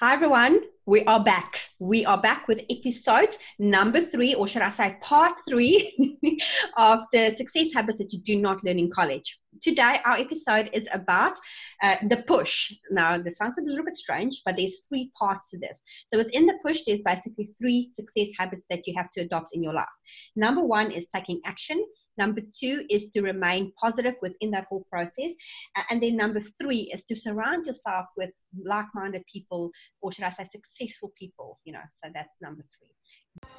Hi, everyone. We are back. We are back with episode number three, or should I say, part three of the success habits that you do not learn in college. Today, our episode is about uh, the push. Now, this sounds a little bit strange, but there's three parts to this. So, within the push, there's basically three success habits that you have to adopt in your life. Number one is taking action. Number two is to remain positive within that whole process. And then number three is to surround yourself with like minded people, or should I say, successful people, you know. So, that's number three.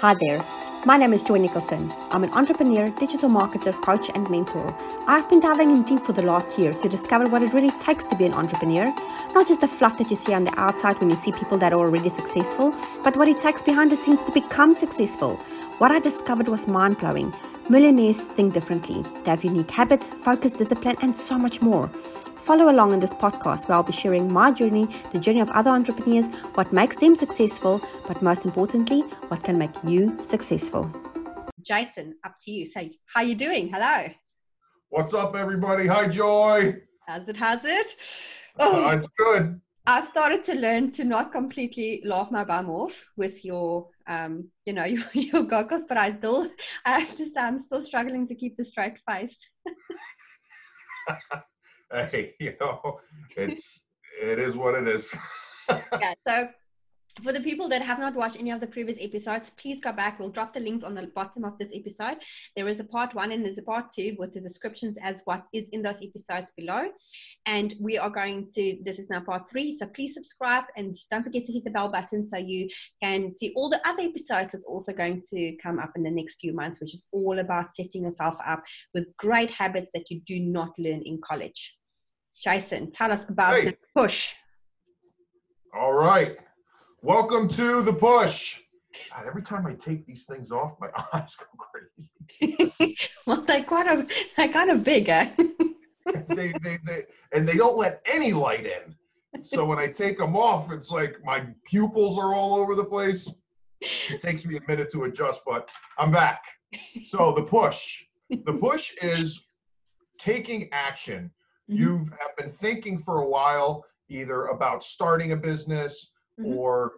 Hi there. My name is Joy Nicholson. I'm an entrepreneur, digital marketer, coach, and mentor. I've been diving in deep for the last year to discover what it really takes to be an entrepreneur. Not just the fluff that you see on the outside when you see people that are already successful, but what it takes behind the scenes to become successful. What I discovered was mind blowing. Millionaires think differently. They have unique habits, focus, discipline, and so much more. Follow along in this podcast where I'll be sharing my journey, the journey of other entrepreneurs, what makes them successful, but most importantly, what can make you successful. Jason, up to you. So, how you doing? Hello. What's up, everybody? Hi, Joy. How's it? How's it? Oh, uh, it's good. I've started to learn to not completely laugh my bum off with your, um, you know, your, your goggles, but I still, I have to say, I'm still struggling to keep a straight face. hey, you know, it's it is what it is. yeah. So for the people that have not watched any of the previous episodes, please go back. We'll drop the links on the bottom of this episode. There is a part one and there's a part two with the descriptions as what is in those episodes below. And we are going to, this is now part three. So please subscribe and don't forget to hit the bell button so you can see all the other episodes that's also going to come up in the next few months, which is all about setting yourself up with great habits that you do not learn in college. Jason, tell us about hey. this push. All right. Welcome to the push. God, every time I take these things off, my eyes go crazy. well, they're quite a, they're kind of big, eh? they, they, they, and they don't let any light in. So when I take them off, it's like my pupils are all over the place. It takes me a minute to adjust, but I'm back. So the push. The push is taking action. Mm-hmm. You have been thinking for a while either about starting a business, mm-hmm. or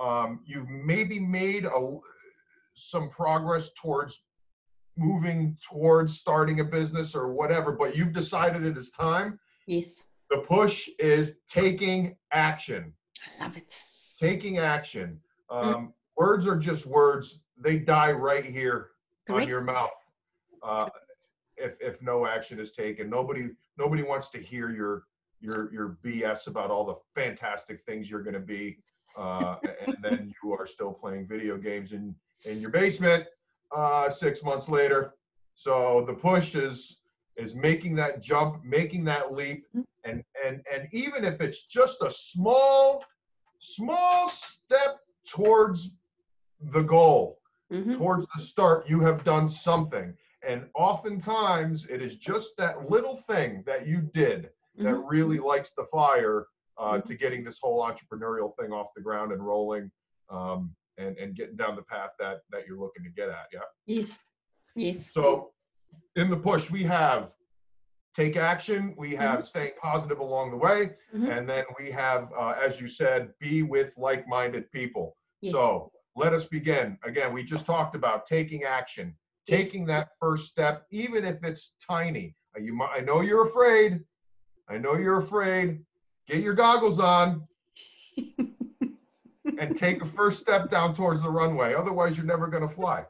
um, you've maybe made a, some progress towards moving towards starting a business or whatever, but you've decided it is time. Yes. The push is taking action. I love it. Taking action. Mm-hmm. Um, mm-hmm. Words are just words. They die right here Correct. on your mouth. Uh, if, if no action is taken, nobody nobody wants to hear your your your BS about all the fantastic things you're going to be, uh, and then you are still playing video games in in your basement uh, six months later. So the push is is making that jump, making that leap, and and and even if it's just a small small step towards the goal, mm-hmm. towards the start, you have done something. And oftentimes it is just that little thing that you did that mm-hmm. really lights the fire uh, mm-hmm. to getting this whole entrepreneurial thing off the ground and rolling um, and, and getting down the path that, that you're looking to get at. Yeah. Yes. Yes. So in the push, we have take action, we have mm-hmm. staying positive along the way, mm-hmm. and then we have, uh, as you said, be with like minded people. Yes. So let us begin. Again, we just talked about taking action. Taking that first step, even if it's tiny. Uh, you, I know you're afraid, I know you're afraid. Get your goggles on and take a first step down towards the runway. Otherwise, you're never going to fly.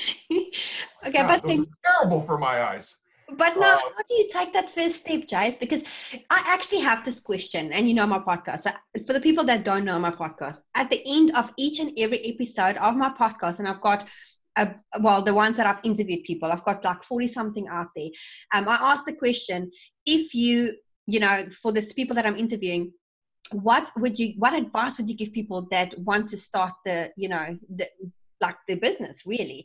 okay, God, but then, terrible for my eyes. But now, uh, how do you take that first step, Jace? Because I actually have this question, and you know my podcast. For the people that don't know my podcast, at the end of each and every episode of my podcast, and I've got uh, well, the ones that I've interviewed people, I've got like 40 something out there. Um, I asked the question if you you know, for this people that I'm interviewing, what would you, what advice would you give people that want to start the, you know, the, like the business really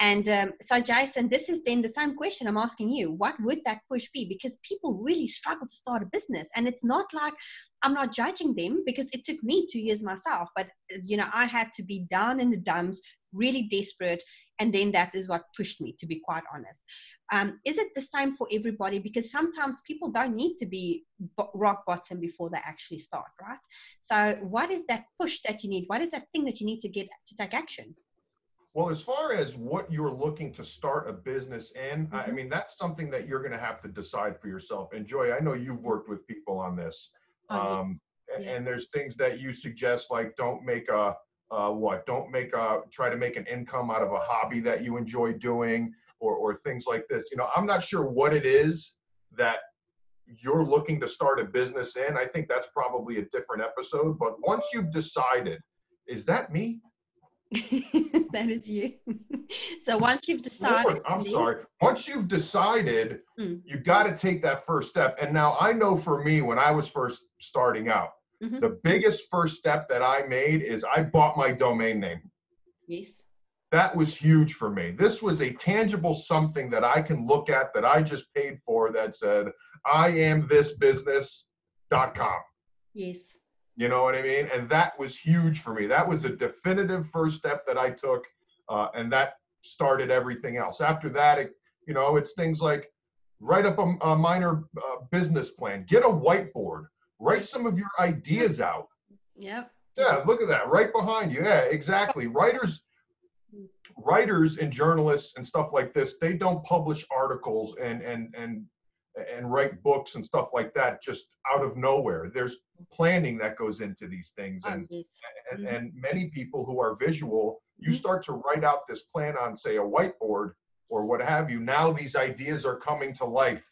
and um, so jason this is then the same question i'm asking you what would that push be because people really struggle to start a business and it's not like i'm not judging them because it took me two years myself but you know i had to be down in the dumps really desperate. And then that is what pushed me, to be quite honest. Um, is it the same for everybody? Because sometimes people don't need to be rock bottom before they actually start, right? So, what is that push that you need? What is that thing that you need to get to take action? Well, as far as what you're looking to start a business in, mm-hmm. I mean, that's something that you're going to have to decide for yourself. And Joy, I know you've worked with people on this. Oh, um, yeah. And there's things that you suggest, like don't make a, uh, what, don't make a, try to make an income out of a hobby that you enjoy doing or, or things like this. You know, I'm not sure what it is that you're looking to start a business in. I think that's probably a different episode. But once you've decided, is that me? that is you. so once you've decided, I'm sorry. Once you've decided, mm. you got to take that first step. And now I know for me, when I was first starting out, mm-hmm. the biggest first step that I made is I bought my domain name. Yes. That was huge for me. This was a tangible something that I can look at that I just paid for that said, I am this business.com. Yes. You know what I mean? And that was huge for me. That was a definitive first step that I took, uh, and that started everything else. After that, it, you know, it's things like write up a, a minor uh, business plan, get a whiteboard, write some of your ideas out. Yep. Yeah, look at that right behind you. Yeah, exactly. Writers, writers and journalists and stuff like this, they don't publish articles and and and and write books and stuff like that just out of nowhere. There's planning that goes into these things. Oh, and, yes. and, mm-hmm. and, many people who are visual, you mm-hmm. start to write out this plan on, say, a whiteboard or what have you. Now these ideas are coming to life.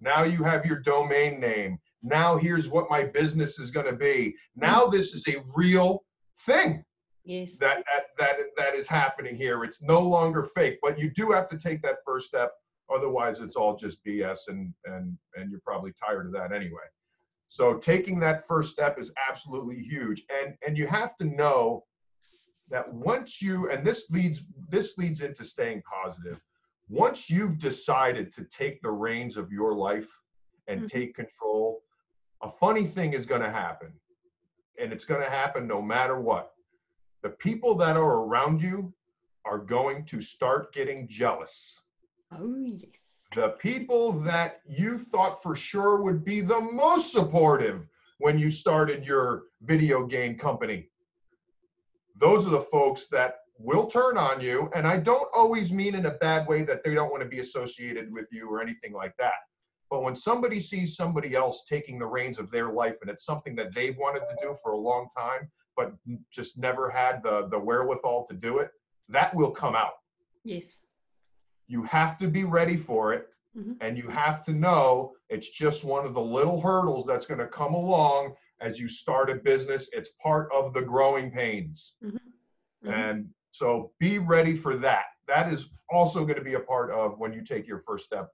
Now you have your domain name. Now here's what my business is going to be. Now mm-hmm. this is a real thing. Yes. That, that that that is happening here. It's no longer fake, but you do have to take that first step Otherwise, it's all just BS, and and and you're probably tired of that anyway. So taking that first step is absolutely huge, and and you have to know that once you and this leads this leads into staying positive. Once you've decided to take the reins of your life and mm-hmm. take control, a funny thing is going to happen, and it's going to happen no matter what. The people that are around you are going to start getting jealous Oh, yes. The people that you thought for sure would be the most supportive when you started your video game company. Those are the folks that will turn on you. And I don't always mean in a bad way that they don't want to be associated with you or anything like that. But when somebody sees somebody else taking the reins of their life and it's something that they've wanted to do for a long time, but just never had the, the wherewithal to do it, that will come out. Yes you have to be ready for it mm-hmm. and you have to know it's just one of the little hurdles that's going to come along as you start a business. It's part of the growing pains. Mm-hmm. Mm-hmm. and so be ready for that. That is also going to be a part of when you take your first step.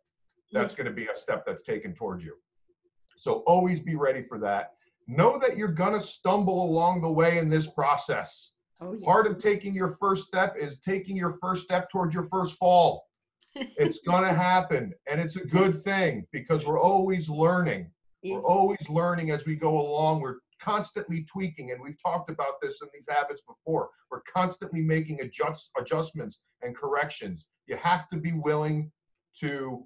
That's going to be a step that's taken towards you. So always be ready for that. Know that you're going to stumble along the way in this process. Oh, yes. part of taking your first step is taking your first step towards your first fall it's going to happen. And it's a good thing because we're always learning. We're always learning as we go along. We're constantly tweaking. And we've talked about this in these habits before. We're constantly making adjust, adjustments and corrections. You have to be willing to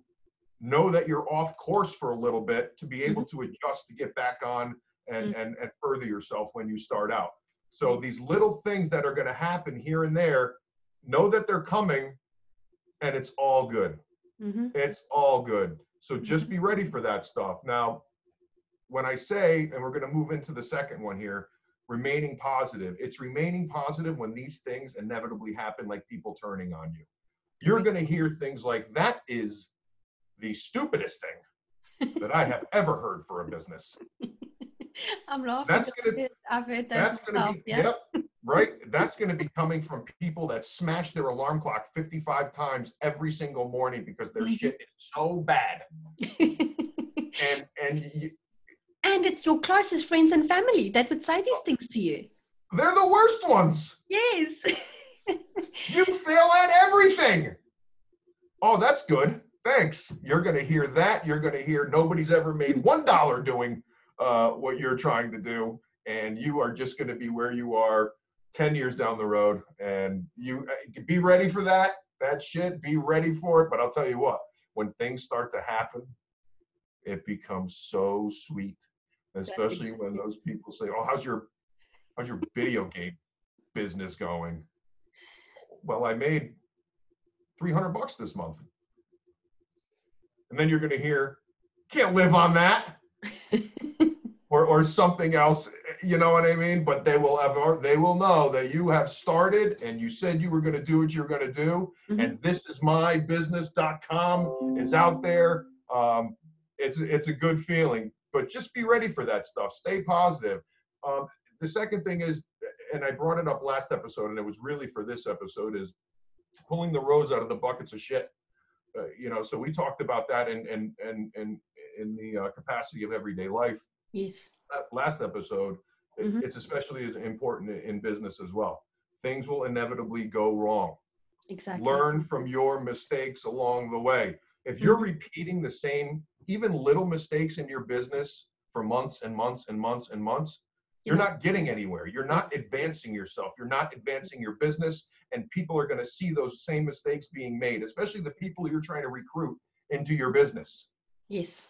know that you're off course for a little bit to be able mm-hmm. to adjust to get back on and, mm-hmm. and, and further yourself when you start out. So these little things that are going to happen here and there, know that they're coming and it's all good. Mm-hmm. It's all good. So just mm-hmm. be ready for that stuff. Now, when I say, and we're going to move into the second one here, remaining positive, it's remaining positive when these things inevitably happen, like people turning on you. You're going to hear things like, that is the stupidest thing that I have ever heard for a business. I'm laughing. That's gonna, I've heard that. That's gonna be, yeah. Yep, right? That's going to be coming from people that smash their alarm clock 55 times every single morning because their mm-hmm. shit is so bad. and and you, and it's your closest friends and family that would say these things to you. They're the worst ones. Yes. you fail at everything. Oh, that's good. Thanks. You're going to hear that. You're going to hear nobody's ever made one dollar doing uh, what you're trying to do, and you are just going to be where you are 10 years down the road and you uh, be ready for that that shit be ready for it but i'll tell you what when things start to happen it becomes so sweet especially when those people say oh how's your how's your video game business going? Well i made 300 bucks this month. And then you're going to hear can't live on that or or something else you know what i mean? But they will have they will know that you have started and you said you were going to do what you're going to do. Mm-hmm. and this is my business.com is out there. Um, it's it's a good feeling but just be ready for that stuff. Stay positive. Um, the second thing is and i brought it up last episode and it was really for this episode is pulling the rose out of the buckets of shit. Uh, you know so we talked about that in in in in, in the uh, capacity of everyday life yes. Last episode mm-hmm. it's especially important in business as well. Things will inevitably go wrong. Exactly. Learn from your mistakes along the way. If you're mm-hmm. repeating the same even little mistakes in your business for months and months and months and months you're not getting anywhere. You're not advancing yourself. You're not advancing your business and people are going to see those same mistakes being made especially the people you're trying to recruit into your business. Yes.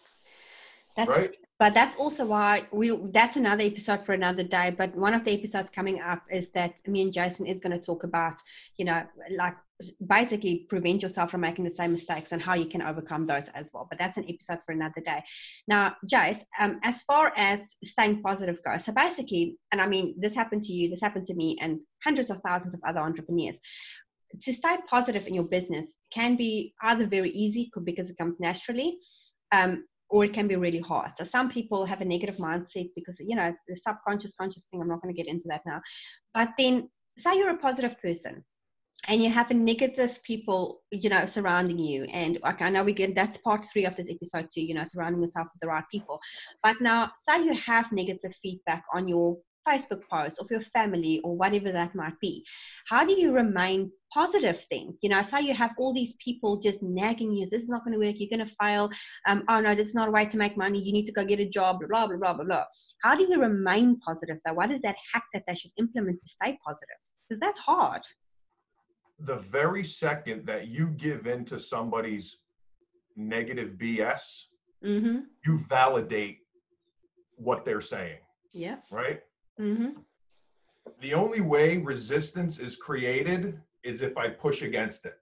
That's right? But that's also why we that's another episode for another day. But one of the episodes coming up is that me and jason is going to talk about you know like basically prevent yourself from making the same mistakes and how you can overcome those as well. But that's an episode for another day. Now jace um, as far as staying positive goes so basically and i mean this happened to you this happened to me and hundreds of thousands of other entrepreneurs. To stay positive in your business can be either very easy because it comes naturally um, or it can be really hard. So some people have a negative mindset because you know the subconscious conscious thing. I'm not going to get into that now. But then say you're a positive person and you have a negative people you know surrounding you and like i know we get that's part three of this episode too you know surrounding yourself with the right people but now say you have negative feedback on your Facebook post of your family or whatever that might be. How do you remain positive then? You know, say you have all these people just nagging you, this is not going to work, you're going to fail. Um, oh no, this is not a way to make money, you need to go get a job, blah, blah, blah, blah, blah. How do you remain positive though? What is that hack that they should implement to stay positive? Because that's hard. The very second that you give in to somebody's negative BS, mm-hmm. you validate what they're saying. Yeah. Right? Mm-hmm. The only way resistance is created is if I push against it.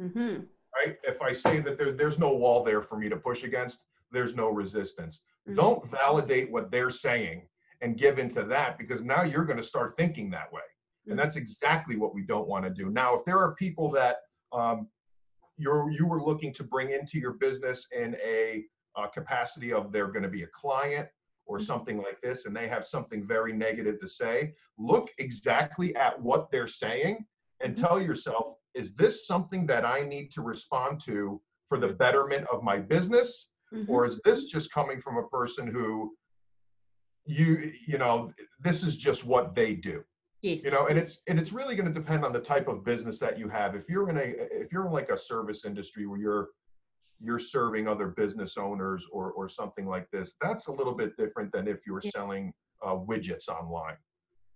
Mm-hmm. Right? If I say that there, there's no wall there for me to push against, there's no resistance. Mm-hmm. Don't validate what they're saying and give into that because now you're going to start thinking that way. And mm-hmm. that's exactly what we don't want to do. Now, if there are people that um, you're you were looking to bring into your business in a uh, capacity of they're going to be a client or mm-hmm. something like this and they have something very negative to say, look exactly at what they're saying and mm-hmm. tell yourself, is this something that I need to respond to for the betterment of my business? Mm-hmm. Or is this just coming from a person who you you know this is just what they do yes you know and it's and it's really going to depend on the type of business that you have if you're in a if you're in like a service industry where you're you're serving other business owners or, or something like this. That's a little bit different than if you were selling uh, widgets online.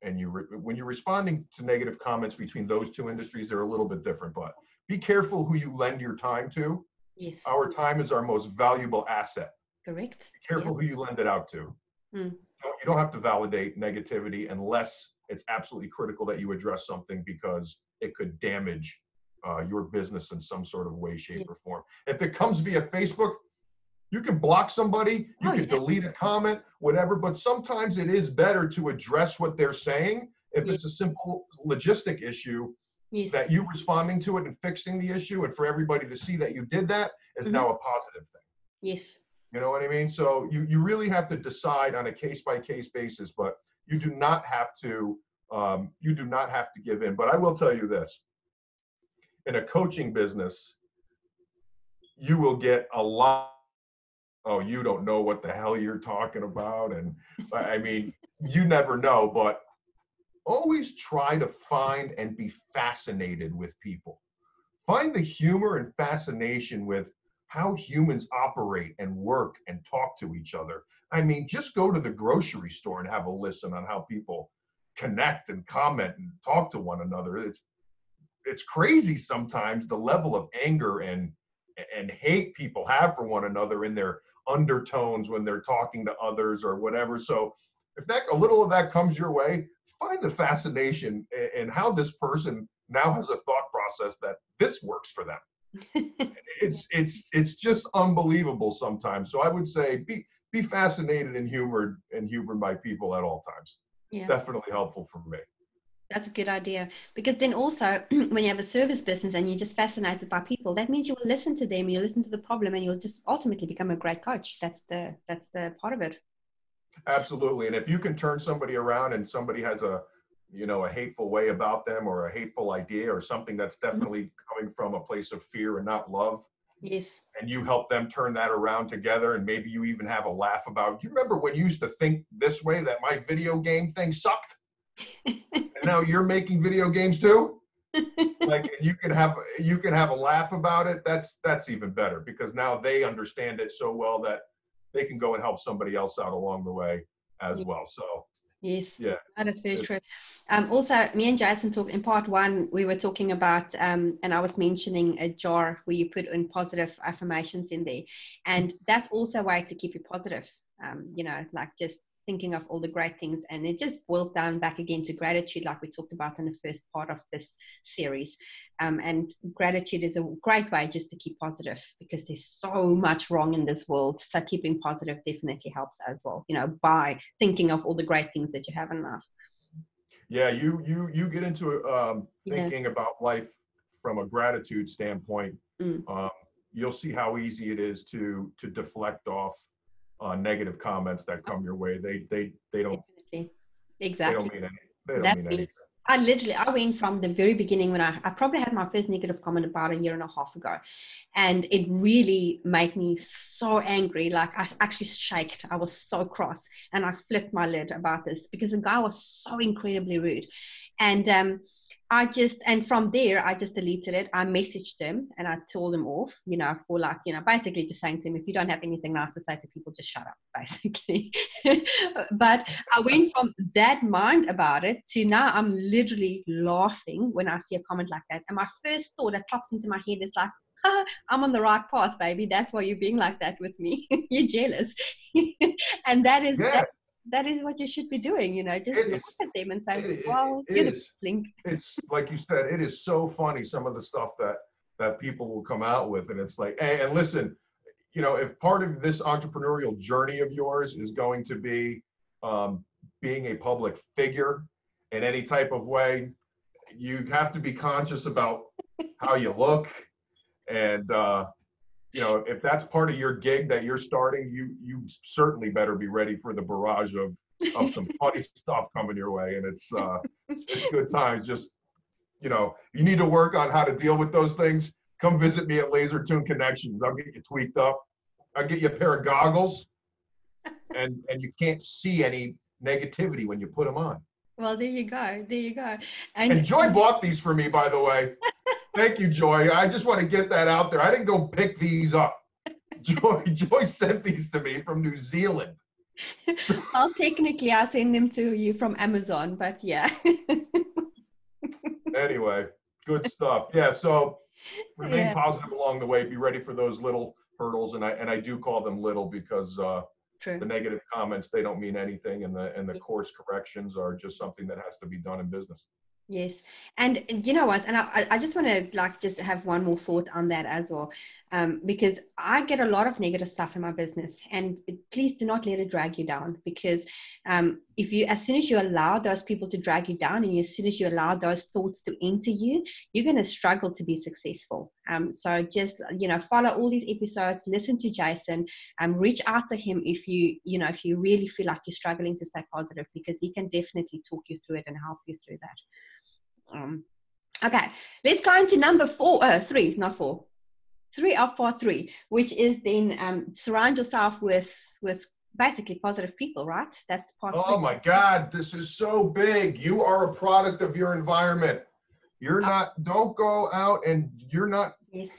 And you re- when you're responding to negative comments between those two industries, they're a little bit different. But be careful who you lend your time to. Yes. Our time is our most valuable asset. Correct. Be careful yep. who you lend it out to. Mm. You don't have to validate negativity unless it's absolutely critical that you address something because it could damage uh, your business in some sort of way, shape, yeah. or form. If it comes via Facebook, you can block somebody, you oh, can yeah. delete a comment, whatever, but sometimes it is better to address what they're saying if it's a simple logistic issue yes. that you responding to it and fixing the issue and for everybody to see that you did that is mm-hmm. now a positive thing. Yes. You know what I mean? So you, you really have to decide on a case by case basis, but you do not have to um, you do not have to give in. But I will tell you this in a coaching business, you will get a lot. Oh, you don't know what the hell you're talking about. And I mean, you never know, but always try to find and be fascinated with people. Find the humor and fascination with how humans operate and work and talk to each other. I mean, just go to the grocery store and have a listen on how people connect and comment and talk to one another. It's it's crazy sometimes the level of anger and and hate people have for one another in their undertones when they're talking to others or whatever. So if that a little of that comes your way, find the fascination and how this person now has a thought process that this works for them. it's it's it's just unbelievable sometimes. So I would say be be fascinated and humored and humored by people at all times. Yeah. Definitely helpful for me. That's a good idea because then also when you have a service business and you're just fascinated by people, that means you will listen to them, you listen to the problem, and you'll just ultimately become a great coach. That's the that's the part of it. Absolutely, and if you can turn somebody around and somebody has a you know a hateful way about them or a hateful idea or something that's mm-hmm. definitely mm-hmm. coming from a place of fear and not love yes and you help them turn that around together and maybe you even have a laugh about do you remember when you used to think this way that my video game thing sucked and now you're making video games too like you can have you can have a laugh about it that's that's even better because now they understand it so well that they can go and help somebody else out along the way as yeah. well so Yes. Yeah. Oh, that's very true. Um, also, me and Jason talked in part one, we were talking about, um, and I was mentioning a jar where you put in positive affirmations in there. And that's also a way to keep you positive. Um, you know, like just thinking of all the great things and it just boils down back again to gratitude like we talked about in the first part of this series um, and gratitude is a great way just to keep positive because there's so much wrong in this world so keeping positive definitely helps as well you know by thinking of all the great things that you have in life yeah you you you get into um, thinking yeah. about life from a gratitude standpoint mm. um, you'll see how easy it is to to deflect off uh, negative comments that come your way. They they they don't exactly. They don't mean any, That's mean anything. I literally I went from the very beginning when I, I probably had my first negative comment about a year and a half ago. And it really made me so angry. Like I actually shaked. I was so cross. And I flipped my lid about this because the guy was so incredibly rude. And um I just, and from there, I just deleted it. I messaged him and I told him off, you know, for like, you know, basically just saying to him, if you don't have anything nice to say to people, just shut up, basically. but I went from that mind about it to now I'm literally laughing when I see a comment like that. And my first thought that pops into my head is like, I'm on the right path, baby. That's why you're being like that with me. you're jealous. and that is, yeah that is what you should be doing, you know, just it look at them and say, it, well, it, you're is, the link. It's like you said, it is so funny some of the stuff that that people will come out with. And it's like, hey, and listen, you know, if part of this entrepreneurial journey of yours is going to be um, being a public figure in any type of way, you have to be conscious about how you look and uh, you know, if that's part of your gig that you're starting, you you certainly better be ready for the barrage of of some funny stuff coming your way. And it's uh it's good times. Just you know, you need to work on how to deal with those things. Come visit me at Laser Tune Connections. I'll get you tweaked up. I'll get you a pair of goggles, and and you can't see any negativity when you put them on. Well, there you go. There you go. And, and Joy bought these for me, by the way. Thank you, Joy. I just want to get that out there. I didn't go pick these up. Joy, Joy sent these to me from New Zealand. well, technically, I send them to you from Amazon, but yeah. anyway, good stuff. Yeah, so remain yeah. positive along the way. Be ready for those little hurdles, and I and I do call them little because uh, True. the negative comments they don't mean anything, and the and the course corrections are just something that has to be done in business. Yes, and you know what? And I, I just want to like just have one more thought on that as well, um, because I get a lot of negative stuff in my business, and please do not let it drag you down. Because um, if you, as soon as you allow those people to drag you down, and as soon as you allow those thoughts to enter you, you're going to struggle to be successful. Um, so just you know, follow all these episodes, listen to Jason, um, reach out to him if you you know if you really feel like you're struggling to stay positive, because he can definitely talk you through it and help you through that. Um, okay, let's go into number four, uh, three, not four, three of part three, which is then um, surround yourself with with basically positive people, right? That's part. Oh three. my God, this is so big. You are a product of your environment. You're uh, not. Don't go out and you're not. Yes.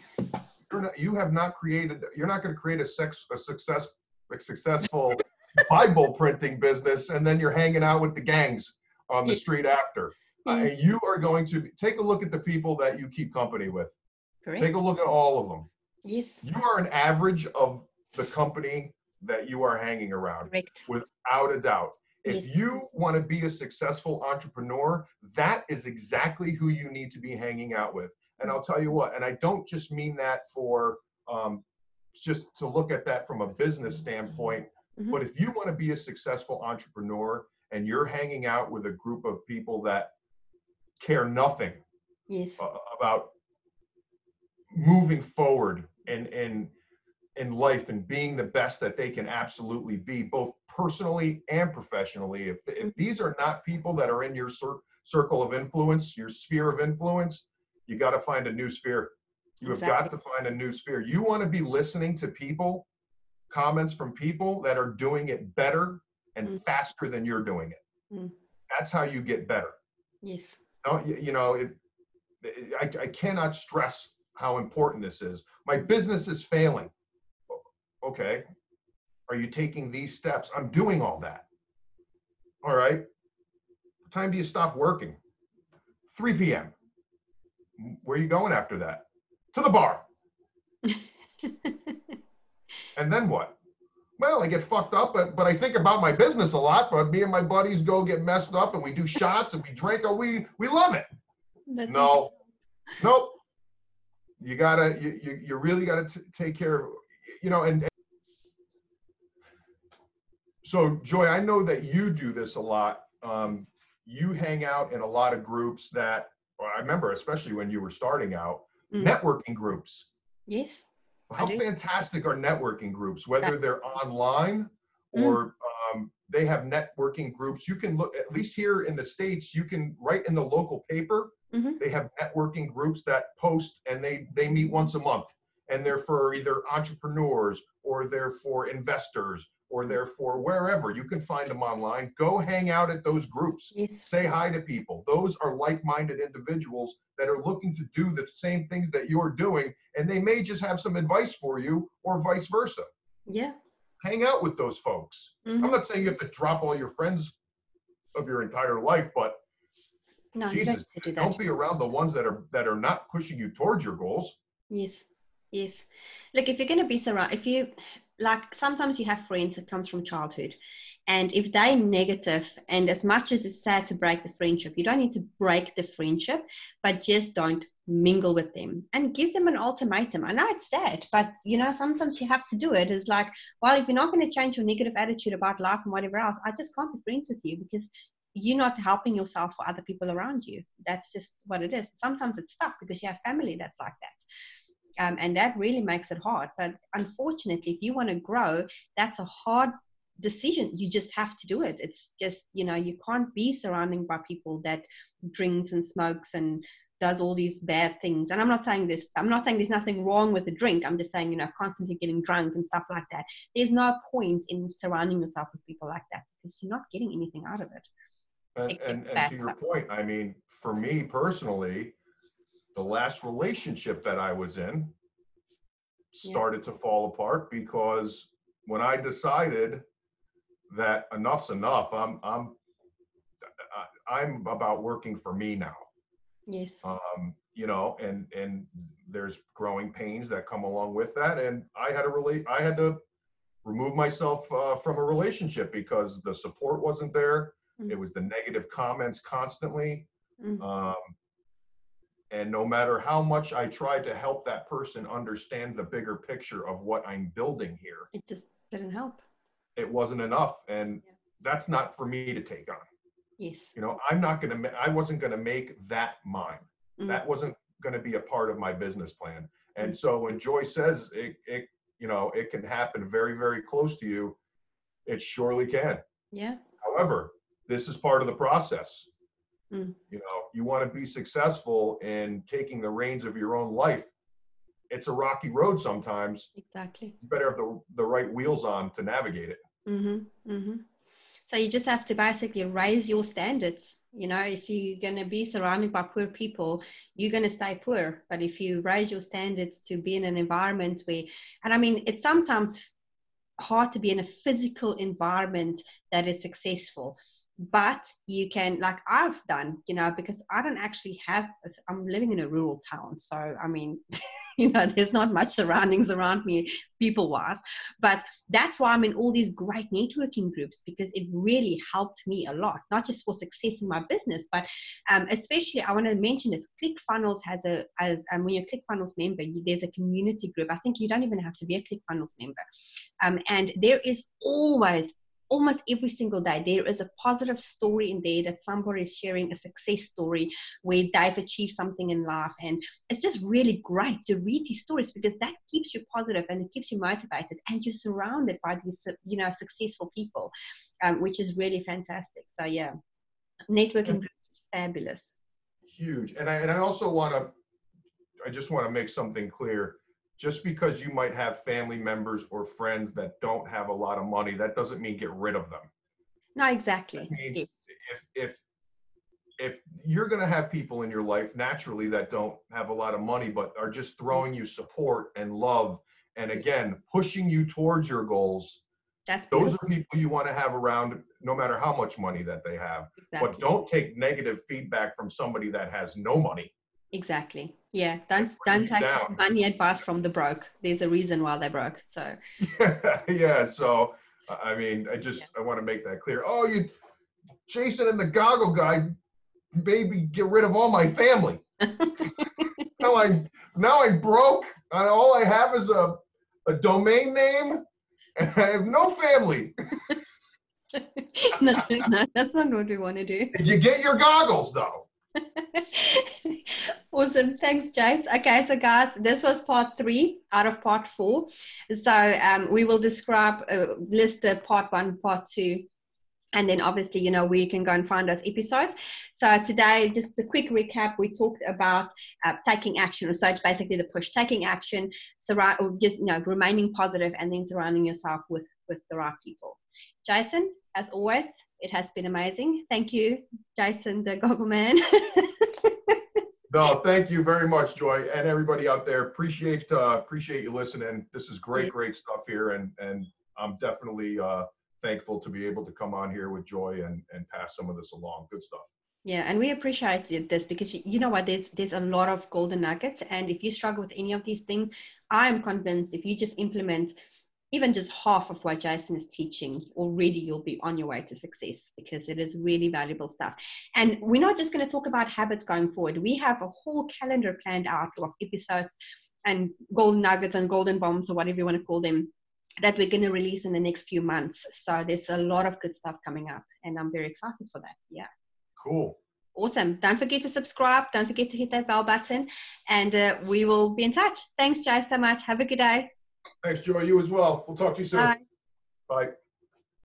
You're not. You have not created. You're not going to create a sex a success a successful Bible printing business, and then you're hanging out with the gangs on the street after. Uh, you are going to take a look at the people that you keep company with. Correct. Take a look at all of them. Yes. You are an average of the company that you are hanging around. Correct. Without a doubt. If yes. you want to be a successful entrepreneur, that is exactly who you need to be hanging out with. And I'll tell you what, and I don't just mean that for um, just to look at that from a business standpoint, mm-hmm. but if you want to be a successful entrepreneur and you're hanging out with a group of people that care nothing yes. about moving forward and and in life and being the best that they can absolutely be, both personally and professionally. If, if these are not people that are in your cir- circle of influence, your sphere of influence, you got to find a new sphere. You have got to find a new sphere. You want to be listening to people, comments from people that are doing it better and mm. faster than you're doing it. Mm. That's how you get better. Yes. No, you, you know, it, I, I cannot stress how important this is. My business is failing. Okay. Are you taking these steps? I'm doing all that. All right. What time do you stop working? 3 p.m. Where are you going after that? To the bar. and then what? Well, I get fucked up, but, but I think about my business a lot. But me and my buddies go get messed up and we do shots and we drink. Oh, we we love it. That's no, nope. You gotta you you, you really gotta t- take care of you know and, and so Joy, I know that you do this a lot. Um, you hang out in a lot of groups that well, I remember, especially when you were starting out, mm. networking groups. Yes. How fantastic are networking groups, whether they're online mm. or um, they have networking groups. You can look, at least here in the States, you can write in the local paper. Mm-hmm. They have networking groups that post and they, they meet once a month and they're for either entrepreneurs or they're for investors or they're for wherever. You can find them online. Go hang out at those groups. Yes. say hi to people. Those are like-minded individuals that are looking to do the same things that you're doing and they may just have some advice for you or vice versa. Yeah. Hang out with those folks. Mm-hmm. i'm not saying you have to drop all your friends of your entire life but no, jesus do don't be around the ones that are that are not pushing you towards your goals. Yes yes. Look if you're going to be surrounded if you like sometimes you have friends that comes from childhood and if they're negative and as much as it's sad to break the friendship you don't need to break the friendship but just don't mingle with them and give them an ultimatum. I know it's sad but you know sometimes you have to do it. It's like well if you're not going to change your negative attitude about life and whatever else i just can't be friends with you because you're not helping yourself or other people around you that's just what it is sometimes it's tough because you have family that's like that um, and that really makes it hard. But unfortunately, if you want to grow, that's a hard decision. You just have to do it. It's just, you know, you can't be surrounded by people that drinks and smokes and does all these bad things. And I'm not saying this, I'm not saying there's nothing wrong with a drink. I'm just saying, you know, constantly getting drunk and stuff like that. There's no point in surrounding yourself with people like that because you're not getting anything out of it. And, and, and to your point, I mean, for me personally, the last relationship that I was in started yeah. to fall apart because when I decided that enough's enough, I'm I'm I'm about working for me now. Yes. Um, you know, and and there's growing pains that come along with that, and I had to relate. I had to remove myself uh, from a relationship because the support wasn't there. Mm-hmm. It was the negative comments constantly. Mm-hmm. Um, and no matter how much I tried to help that person understand the bigger picture of what I'm building here, it just didn't help. It wasn't enough. And yeah. that's not for me to take on. Yes. You know, I'm not going to, I wasn't going to make that mine. Mm. That wasn't going to be a part of my business plan. And mm. so when Joy says it, it, you know, it can happen very, very close to you, it surely can. Yeah. However, this is part of the process. Mm. You know, you want to be successful in taking the reins of your own life. It's a rocky road sometimes. Exactly. You better have the, the right wheels on to navigate it. Mm-hmm. Mm-hmm. So you just have to basically raise your standards. You know, if you're going to be surrounded by poor people, you're going to stay poor. But if you raise your standards to be in an environment where, and I mean, it's sometimes hard to be in a physical environment that is successful but you can like i've done you know because i don't actually have i'm living in a rural town so i mean you know there's not much surroundings around me people wise but that's why i'm in all these great networking groups because it really helped me a lot not just for success in my business but um, especially i want to mention this clickfunnels has a as um, when you're a clickfunnels member you, there's a community group. I think you don't even have to be a clickfunnels member. Um, and there is always almost every single day there is a positive story in there that somebody is sharing a success story where they've achieved something in life. And it's just really great to read these stories because that keeps you positive and it keeps you motivated and you're surrounded by these you know successful people um, which is really fantastic. So yeah networking groups is fabulous. Huge. And i, and I also want to i just want to make something clear just because you might have family members or friends that don't have a lot of money, that doesn't mean get rid of them. No, exactly. if if if you're going to have people in your life naturally that don't have a lot of money but are just throwing you support and love and again pushing you towards your goals that's those are people you want to have around no matter how much money that they have exactly. but don't take negative feedback from somebody that has no money Exactly. Yeah. Don't don't take down. money advice from the broke. There's a reason why they're broke. So. yeah. So I mean, I just yeah. I want to make that clear. Oh, you, Jason and the goggle guy, baby, get rid of all my family. now I'm now I'm broke. And all I have is a a domain name, and I have no family. no, no, that's not what we want to do. Did you get your goggles though? awesome. Thanks, Jace. Okay, so guys, this was part three out of part four. So um, we will describe, uh, list the part one, part two, and then obviously, you know, we can go and find those episodes. So today, just a quick recap, we talked about uh, taking action. So it's basically the push, taking action, surround, or just, you know, remaining positive and then surrounding yourself with, with the right people. Jason, as always, it has been amazing. Thank you, Jason, the goggle man. no, thank you very much, Joy, and everybody out there. Appreciate uh, appreciate you listening. This is great, great stuff here, and and I'm definitely uh, thankful to be able to come on here with Joy and and pass some of this along. Good stuff. Yeah, and we appreciate this because you know what, there's there's a lot of golden nuggets, and if you struggle with any of these things, I'm convinced if you just implement even just half of what Jason is teaching, already you'll be on your way to success because it is really valuable stuff. And we're not just going to talk about habits going forward. We have a whole calendar planned out of episodes and golden nuggets and golden bombs or whatever you want to call them that we're going to release in the next few months. So there's a lot of good stuff coming up and I'm very excited for that. Yeah. Cool. Awesome. Don't forget to subscribe. Don't forget to hit that bell button and uh, we will be in touch. Thanks, Jay, so much. Have a good day. Thanks, Joy. You as well. We'll talk to you soon. Bye. Bye.